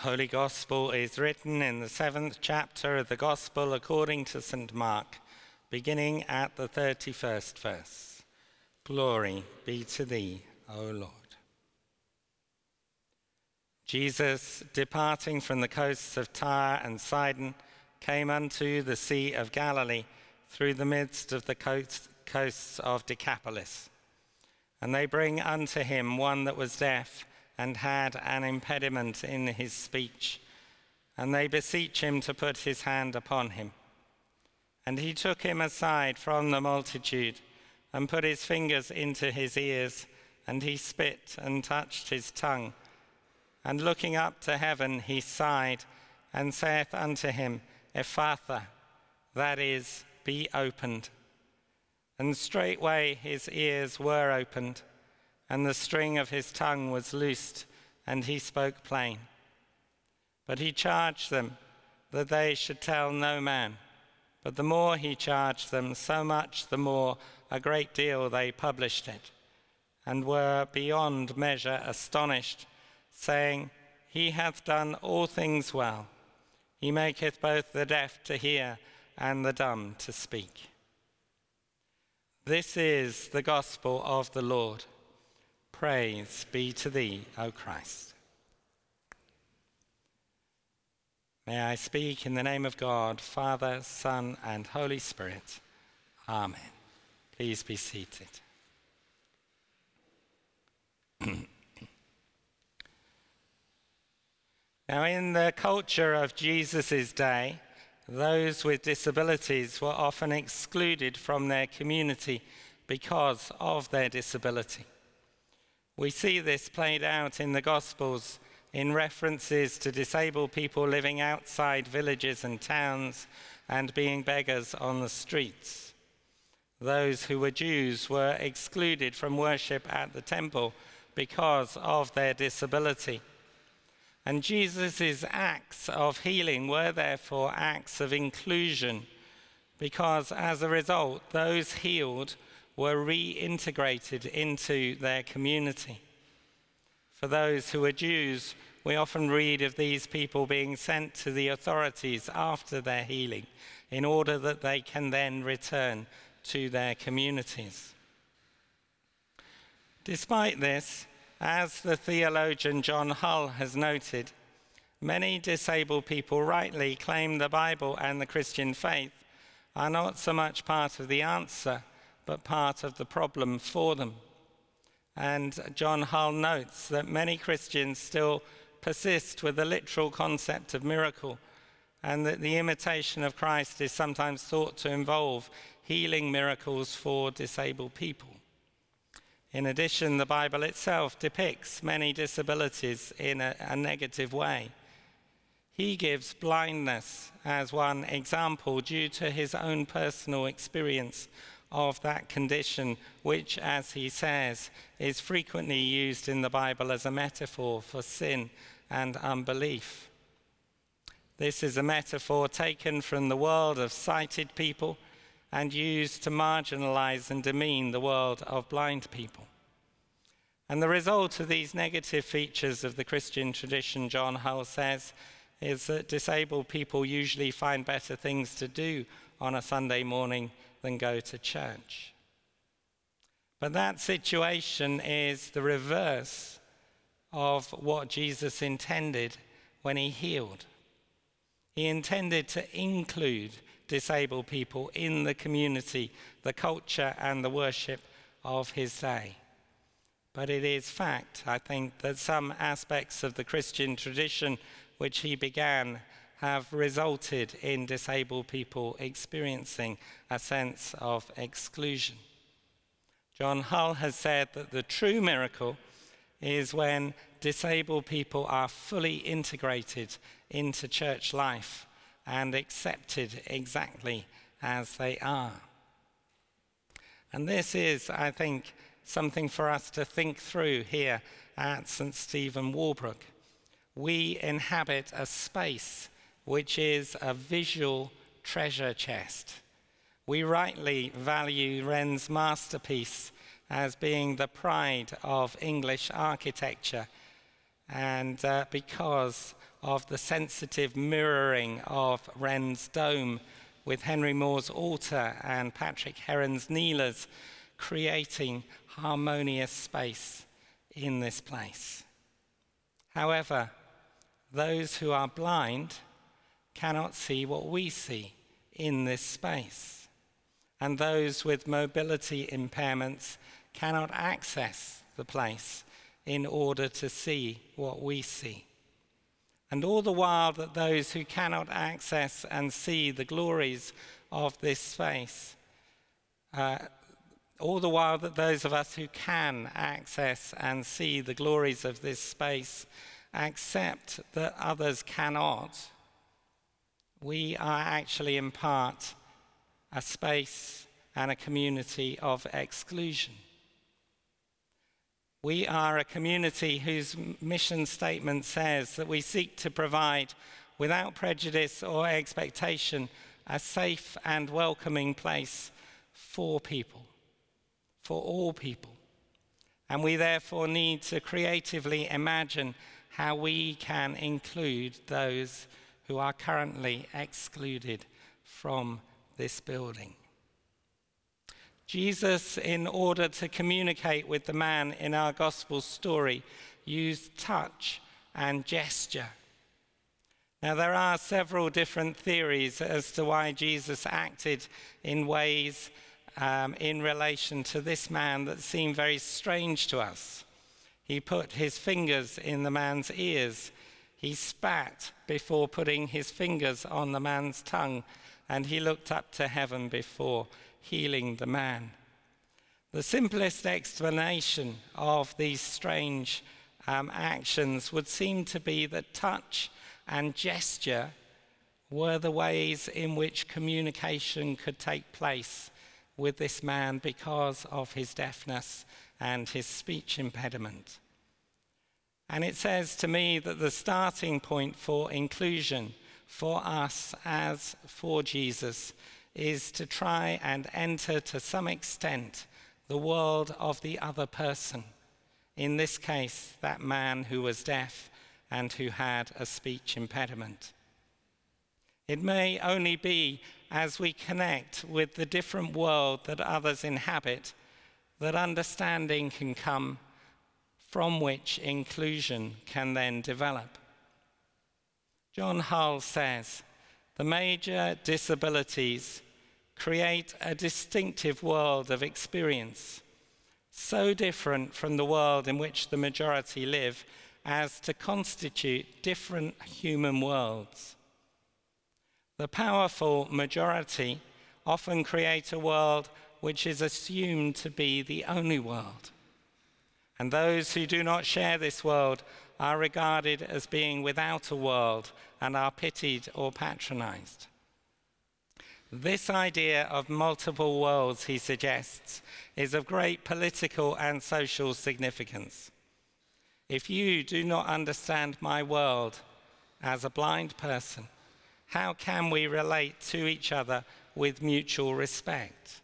Holy Gospel is written in the seventh chapter of the Gospel according to St. Mark, beginning at the 31st verse. Glory be to thee, O Lord. Jesus, departing from the coasts of Tyre and Sidon, came unto the Sea of Galilee through the midst of the coast, coasts of Decapolis. And they bring unto him one that was deaf and had an impediment in his speech. And they beseech him to put his hand upon him. And he took him aside from the multitude and put his fingers into his ears, and he spit and touched his tongue. And looking up to heaven, he sighed and saith unto him, Ephphatha, that is, be opened. And straightway his ears were opened and the string of his tongue was loosed, and he spoke plain. But he charged them that they should tell no man. But the more he charged them, so much the more a great deal they published it, and were beyond measure astonished, saying, He hath done all things well. He maketh both the deaf to hear and the dumb to speak. This is the gospel of the Lord. Praise be to thee, O Christ. May I speak in the name of God, Father, Son, and Holy Spirit. Amen. Please be seated. now, in the culture of Jesus' day, those with disabilities were often excluded from their community because of their disability. We see this played out in the Gospels in references to disabled people living outside villages and towns and being beggars on the streets. Those who were Jews were excluded from worship at the temple because of their disability. And Jesus' acts of healing were therefore acts of inclusion because as a result, those healed were reintegrated into their community. For those who are Jews, we often read of these people being sent to the authorities after their healing in order that they can then return to their communities. Despite this, as the theologian John Hull has noted, many disabled people rightly claim the Bible and the Christian faith are not so much part of the answer but part of the problem for them. And John Hull notes that many Christians still persist with the literal concept of miracle, and that the imitation of Christ is sometimes thought to involve healing miracles for disabled people. In addition, the Bible itself depicts many disabilities in a, a negative way. He gives blindness as one example due to his own personal experience of that condition, which, as he says, is frequently used in the Bible as a metaphor for sin and unbelief. This is a metaphor taken from the world of sighted people and used to marginalize and demean the world of blind people. And the result of these negative features of the Christian tradition, John Hull says, is that disabled people usually find better things to do on a Sunday morning than go to church. But that situation is the reverse of what Jesus intended when he healed. He intended to include disabled people in the community, the culture, and the worship of his day. But it is fact, I think, that some aspects of the Christian tradition which he began have resulted in disabled people experiencing a sense of exclusion. John Hull has said that the true miracle is when disabled people are fully integrated into church life and accepted exactly as they are. And this is, I think, something for us to think through here at St. Stephen Walbrook. We inhabit a space which is a visual treasure chest. We rightly value Wren's masterpiece as being the pride of English architecture, and uh, because of the sensitive mirroring of Wren's dome with Henry Moore's altar and Patrick Heron's kneelers creating harmonious space in this place. However, those who are blind cannot see what we see in this space, and those with mobility impairments cannot access the place in order to see what we see. And all the while that those who cannot access and see the glories of this space, uh, all the while that those of us who can access and see the glories of this space accept that others cannot, we are actually in part a space and a community of exclusion. We are a community whose mission statement says that we seek to provide, without prejudice or expectation, a safe and welcoming place for people, for all people. And we therefore need to creatively imagine how we can include those who are currently excluded from this building. Jesus, in order to communicate with the man in our gospel story, used touch and gesture. Now, there are several different theories as to why Jesus acted in ways um, in relation to this man that seem very strange to us. He put his fingers in the man's ears. He spat before putting his fingers on the man's tongue, and he looked up to heaven before healing the man. The simplest explanation of these strange um, actions would seem to be that touch and gesture were the ways in which communication could take place with this man because of his deafness and his speech impediment. And it says to me that the starting point for inclusion for us as for Jesus is to try and enter to some extent the world of the other person. In this case, that man who was deaf and who had a speech impediment. It may only be as we connect with the different world that others inhabit that understanding can come from which inclusion can then develop. John Hull says, the major disabilities create a distinctive world of experience, so different from the world in which the majority live as to constitute different human worlds. The powerful majority often create a world which is assumed to be the only world. And those who do not share this world are regarded as being without a world and are pitied or patronized. This idea of multiple worlds, he suggests, is of great political and social significance. If you do not understand my world as a blind person, how can we relate to each other with mutual respect?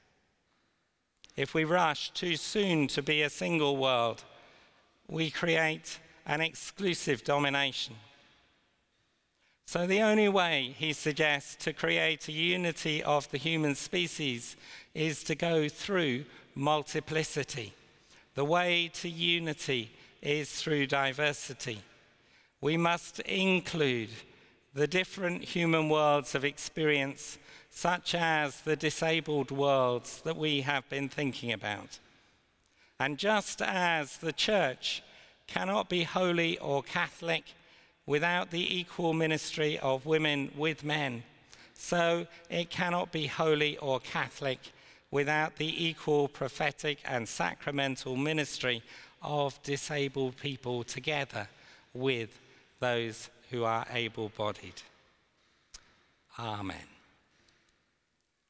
If we rush too soon to be a single world, we create an exclusive domination. So, the only way, he suggests, to create a unity of the human species is to go through multiplicity. The way to unity is through diversity. We must include the different human worlds of experience, such as the disabled worlds that we have been thinking about. And just as the church cannot be holy or Catholic without the equal ministry of women with men. So it cannot be holy or Catholic without the equal prophetic and sacramental ministry of disabled people together with those who are able bodied. Amen.